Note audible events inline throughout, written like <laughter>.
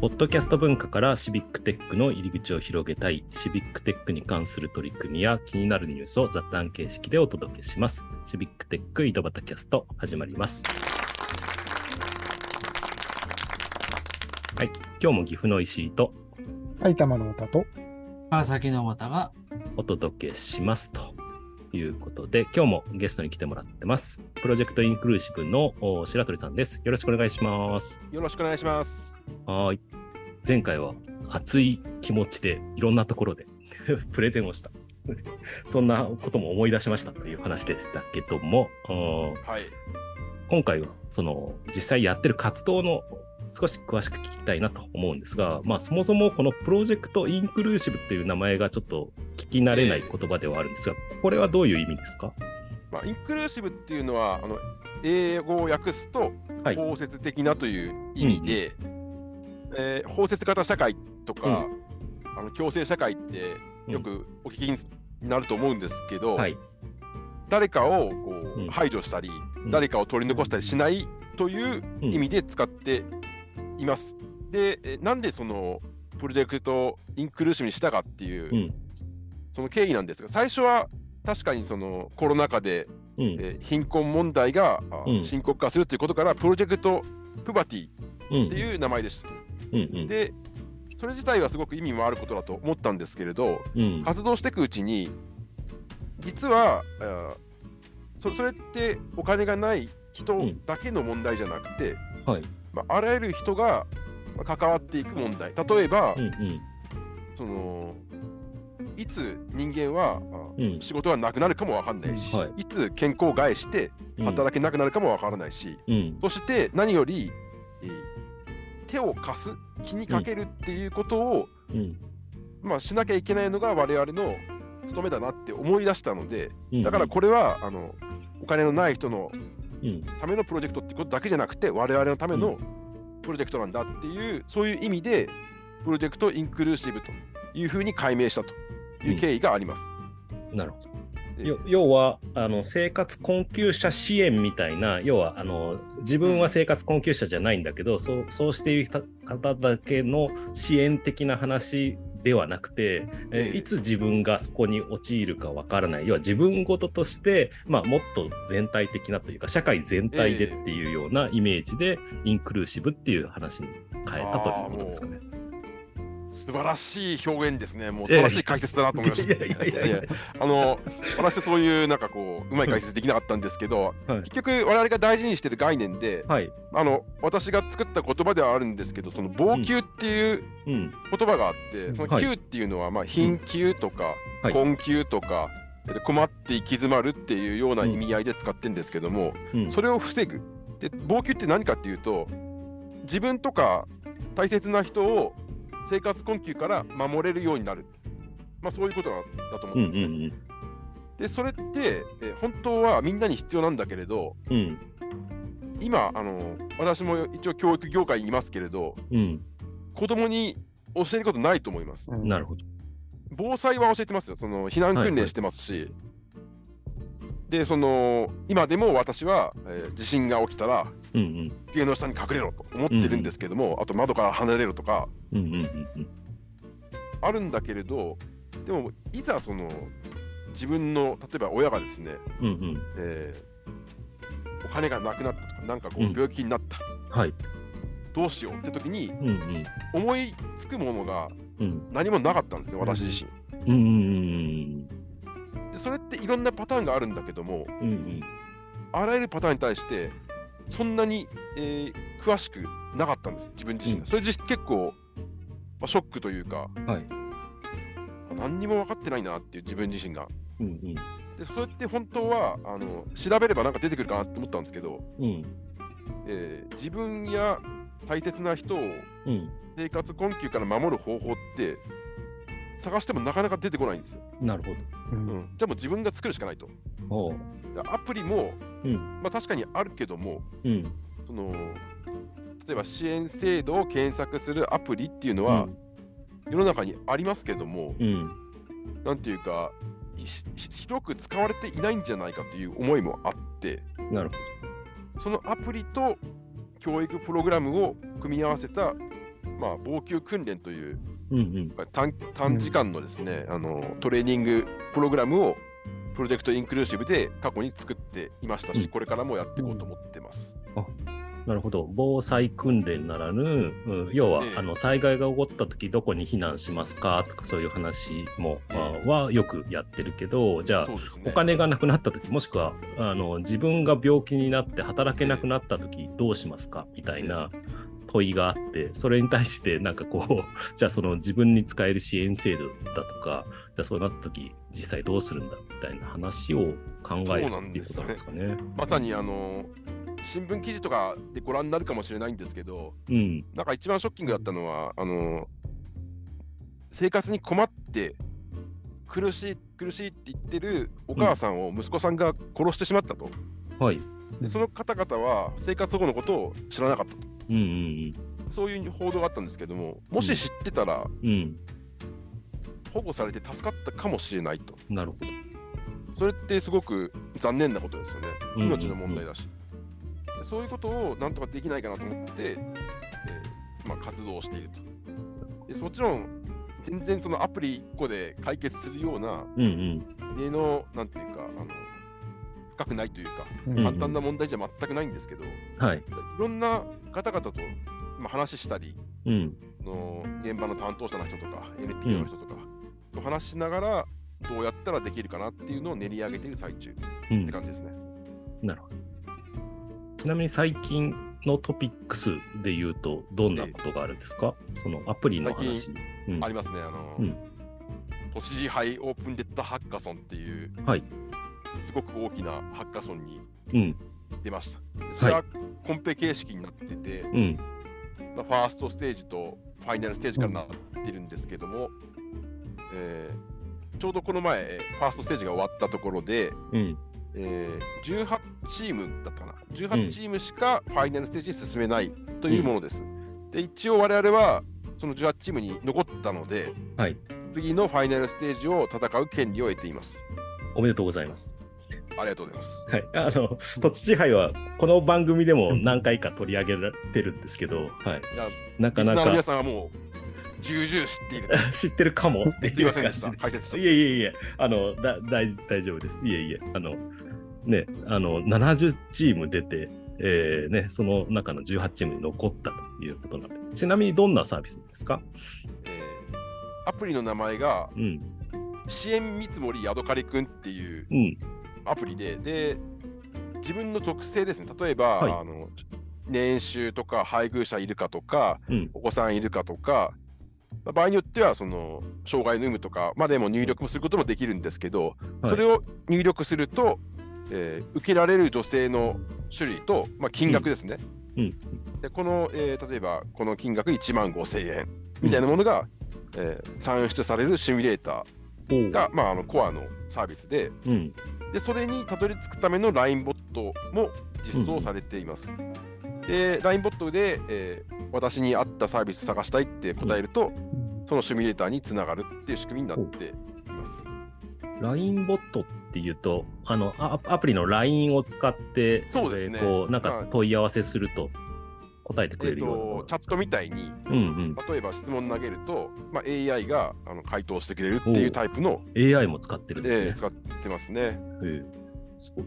ポッドキャスト文化からシビックテックの入り口を広げたい、シビックテックに関する取り組みや気になるニュースを雑談形式でお届けします。シビックテック井戸端キャスト始まります。はい、今日も岐阜の石井と埼玉の歌と、川崎の又が、お届けしますということで、今日もゲストに来てもらってます。プロジェクトインクルーシブのお白鳥さんです。よろしくお願いします。よろしくお願いします。はーい。前回は熱い気持ちでいろんなところで <laughs> プレゼンをした。そんなことも思い出しましたという話でしたけども、うんはい。今回はその実際やってる活動の少し詳しく聞きたいなと思うんですが、まあ、そもそもこのプロジェクトインクルーシブっていう名前がちょっと聞き慣れない言葉ではあるんですが、これはどういう意味ですか？まあ、インクルーシブっていうのは、あの英語を訳すと、はい包摂的なという意味で、えー包摂型社会とか、あの共生社会ってよくお聞きになると思うんですけど、はい。誰かをこう、うん排除したり、うん誰かを取り残したりしないといううん意味で使っています。で、えなんでそのプロジェクトインクルーシブにしたかっていう、うん。その経緯なんですが、最初は確かにそのコロナ禍で、うん。えー貧困問題が、深刻化するということから、プロジェクトプバティうん。っていう名前でした。うん。うん。で、それ自体はすごく意味もあることだと思ったんですけれど、うん。活動していくうちに、実は、そそれってお金がない人だけの問題じゃなくて、はい。まあ、あらゆる人がまあ関わっていく問題。例えば、うん。うん。そのいつ人間は、あうん仕事がなくなるかもわかんないし、はいい、つ健康を害してうん。働けなくなるかもわからないし、うん。そして何より、えー手を貸す気にかけるっていうことを、うん。まあ、しなきゃいけないのが我々の務めだなって思い出したのでうん。だからこれはあのお金のない人のうん。ためのプロジェクトってことだけじゃなくて我々のためのプロジェクトなんだっていうそういう意味でプロジェクトインクルーシブというふうに解明したという経緯があります。なるほど。要はあの生活困窮者支援みたいな要はあの自分は生活困窮者じゃないんだけど、そうそうしている人方だけの支援的な話ではなくて、えええいつ自分がそこに陥るかわからない要は自分事として、まあ、もっと全体的なというか社会全体でっていうようなイメージで、インクルーシブっていう話に変えたということですかね。素晴らしい表現ですね。もう素晴らしい解説だなと思いました。いやいやいやいやあの、私そういうなんかこう、うまい解説できなかったんですけど、はい結局我々が大事にしてる概念で、はい。あの、私が作った言葉ではあるんですけど、その防給っていううん。言葉があって、そのはい給っていうのは、まあ、貧窮とか、はい困窮とか、で困って行き詰まるっていうような意味合いで使ってるんですけども、うん。それを防ぐ。で、防給って何かっていうと、自分とか大切な人を生活困窮から守れるようになる。まあそういうことだだと思うんうんですね。うんで、それって、え本当はみんなに必要なんだけれど、うん。うん。今、あの私も一応教育業界にいますけれど、うん。子供に教えることないと思います。なるほど。防災は教えてますよ。その避難訓練してますし。で、その今でも私は、えー地震が起きたらうんうん。机の下に隠れろと思ってるんですけども、あと窓から離れろとかうんうんうんうん。あるんだけれど、でもいざその自分の例えば親がですね、うんうん。えーお金がなくなったとか、なんかこうんう病気になった、はい。どうしようって時にうんうん。思いつくものがうん何もなかったんですよ、私自身。うんうんでそれっていろんなパターンがあるんだけども、うんうん。あらゆるパターンに対して、そんなに、えー詳しくなかったんです、自分自身が。うん。それ自結構、まあ、ショックというか、はい。何にも分かってないなっていう自分自身が。うんうん。で、それって本当はあの調べればなんか出てくるかなって思ったんですけど、うん。えー自分や大切な人をうん。生活困窮から守る方法って、探してもなかなか出てこないんですよ。なるほううん。ん、じゃあもう自分が作るしかないと。アプリも、うん。まあ、確かにあるけども、うん。その例えば支援制度を検索するアプリっていうのは、世の中にありますけども、うん。なんていうか、広く使われていないんじゃないかという思いもあって、なるそのアプリと教育プログラムを組み合わせたまあ、防球訓練といううんうん。まあ短短時間のですね、あのトレーニングプログラムをプロジェクトインクルーシブで過去に作っていましたし、うんこれからもやっていこうと思ってます。なるほど。防災訓練ならぬ、うん要は、ええあの災害が起こった時どこに避難しますかとかそういう話も、はよくやってるけど、じゃあね。お金がなくなった時もしくはあの自分が病気になって働けなくなった時どうしますかみたいな問いがあってそれに対してなんかこう <laughs> じゃあその自分に使える支援制度だとかじゃあそうなった時実際どうするんだみたいな話を考えるっていうことなんですかね。まさにあの新聞記事とかでご覧になるかもしれないんですけど、うんなんか一番ショッキングだったのは、あの生活に困って苦しい苦しいって言ってるお母さんを息子さんが殺してしまったと。はい。でその方々は生活保護のことを知らなかったと。うんうんそういう報道があったんですけども、もし知ってたらうん。うん。保護されて助かったかもしれないと。なるほど。それってすごく残念なことですよね。うんうんうん命の問題だし。でそういうことをなんとかできないかなと思って、えーまあ、活動をしていると。でもちろん、全然そのアプリ1個で解決するような、うんうん。例の、なんていう深くないというか、簡単な問題じゃ全くないんですけど、いはい。ろんな方々と、まあ、話したり、うん。の現場の担当者の人とか、NPO の人とかと話しながら、どうやったらできるかなっていうのを練り上げている最中っうんて。感じですね。なるほど。ちなみに最近のトピックスで言うと、どんなことがあるんですか、そのアプリの話。うんありますね。あの、うん都知事杯オープンデッドハッカソンっていう、はい。すごく大きなハッカソンにうん。出ました。でそれはコンペ形式になってて、うん。まあ、ファーストステージとファイナルステージからなってるんですけども、えーちょうどこの前、えーファーストステージが終わったところで、うん。えー18チームだったかな、18チームしかファイナルステージに進めないというものです。で、一応我々はその18チームに残ったので、はい。次のファイナルステージを戦う権利を得ています。おめでとうございます。ありがとうございます。はい。あの、土地支配は、この番組でも何回か取り上げられてるんですけど、はい。いや、なかなリスナーの皆かさんはもう重々知っている。知ってるかも。っていうすいませんでした。感 <laughs> じ解説したいえいえいえ、あの、だ大大丈夫です。いえいえ、あの、ね、あの、70チーム出て、えーね、その中の18チームに残ったということなんで、ちなみにどんなサービスですか？えーアプリの名前がうん、支援見積もりヤドカリくんっていううん、アプリで、で、自分の属性ですね、例えば、はい。あの年収とか配偶者いるかとか、うん、お子さんいるかとか、まあ場合によってはその障害の有無とかまでも入力することもできるんですけど、はい。それを入力すると、えー受けられる女性の種類と、まあ、金額ですね。うん。でこの、えー例えばこの金額1万5000円みたいなものが、えー算出されるシミュレーターが、まあ、あのコアのサービスでうん、で、それにたどり着くための LINE ボットも実装されています。で、LINE ボットで、えー私に合ったサービス探したいって答えると、そのシミュレーターにつながるっていう仕組みになっています。LINE ボットっていうと、あの、アアプリの LINE を使って、そうですね。えーこう、なんまあか問い合わせすると答えてくれるようなチャットみたいに、うん例えば質問投げると、まあ、AI があの回答してくれるっていうタイプの、うん。AI も使ってるんですね。えー使ってますね。ええすごい。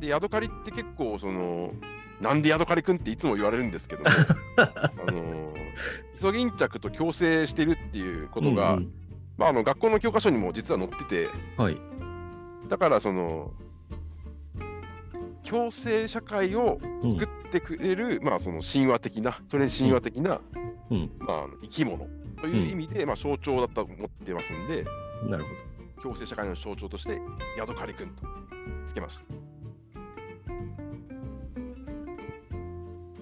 で、ヤドカリって結構、その、なんでヤドカリくんっていつも言われるんですけども、<laughs> あのーイソギンチャクと共生してるっていうことが、うんうんまあ、あの学校の教科書にも実は載ってて、はい。だからその、共生社会を作ってくれる、まあその神話的な、それに神話的な、うんまあ、あの生き物という意味で、まあ象徴だったと思ってますんで、なるほど。共生社会の象徴として、ヤドカリくんとつけました。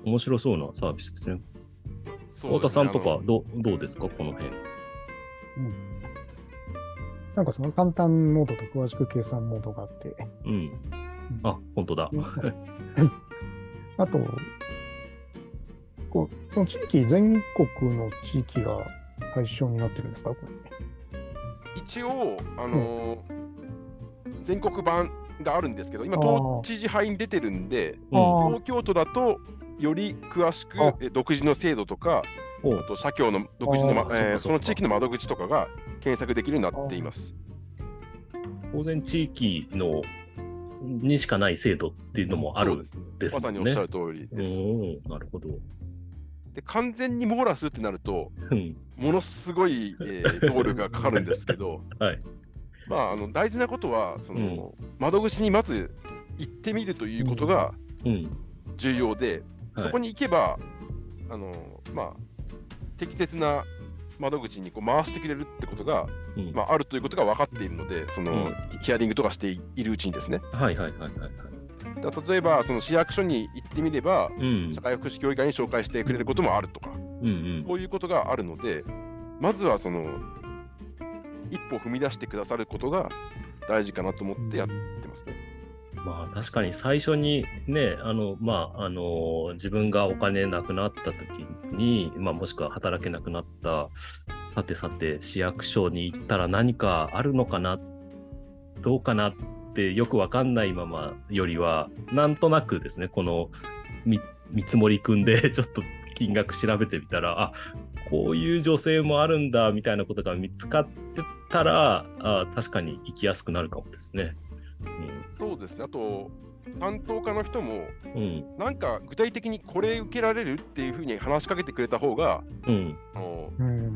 面白そうなサービスですね。そうですね太田さんとかどうどうですか？この辺。なんかその簡単モードと詳しく計算モードがあって、うん。あ、本当だ。<laughs> あと、こう、その地域、全国の地域が対象になってるんですか？これ。一応、あのー全国版があるんですけど、今、あー。東知事杯に出てるんで、東京都だと、より詳しく独自の制度とか、おあと社協の独自の、まえーその地域の窓口とかが検索できるようになっています。当然地域のにしかない制度っていうのもあるですね。まさにおっしゃる通りです。うんなるほど。で完全に網羅するってなると、うんものすごい、えー労力がかかるんですけど、<laughs> はい。まあ、あの大事なことはその、うん窓口にまず行ってみるということがうん。重要で、はいそこに行けばあの、まあ、適切な窓口にこう回してくれるってことが、うんまあ、あるということが分かっているので、その、うんヒアリングとかしているうちにですね。はいはいはいはいはい。だ例えば、その市役所に行ってみれば、うん社。会福祉協議会に紹介してくれることもあるとか、うんうん。こういうことがあるので、まずはその一歩踏み出してくださることが大事かなと思ってやってますね。まあ確かに最初にね、あの、まあ、あの、自分がお金なくなった時に、まあもしくは働けなくなった、さてさて市役所に行ったら何かあるのかな、どうかなってよくわかんないままよりは、なんとなくですね、この見見積もり組んで <laughs> ちょっと金額調べてみたら、あ、こういう女性もあるんだみたいなことが見つかってたら、あ確かに行きやすくなるかもですね。そうですね。あと、担当課の人も、うん。うん。なんか具体的にこれ受けられるっていうふうに話しかけてくれた方が、うん。あのうん。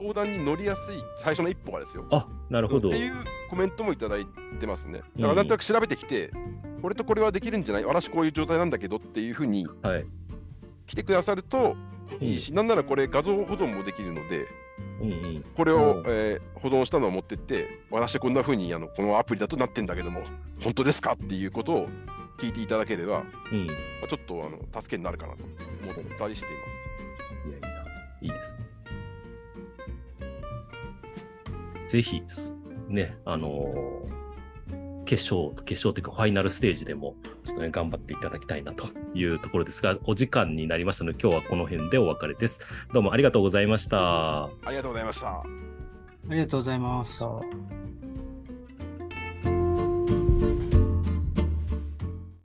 相談に乗りやすい最初の一歩がですよ。あ、なるほど。っていうコメントもいただいてますね。だかうんらなんとなく調べてきて、これとこれはできるんじゃない私こういう状態なんだけどっていうふうにはい。来てくださるとうんいいし、なんならこれ画像保存もできるので、うんうん。これをうん、えー保存したのを持ってって、私こんなふうにあのこのアプリだとなってんだけども、本当ですかっていうことを聞いていただければ、うん。いまあ、ちょっとあの助けになるかなと思ったりしています。やいや、いいですね。ぜひ、ね、あのー決勝、決勝というかファイナルステージでも、ちょっとね、頑張っていただきたいなというところですが、お時間になりましたので、今日はこの辺でお別れです。どうもありがとうございました。ありがとうございました。ありがとうございます。さあ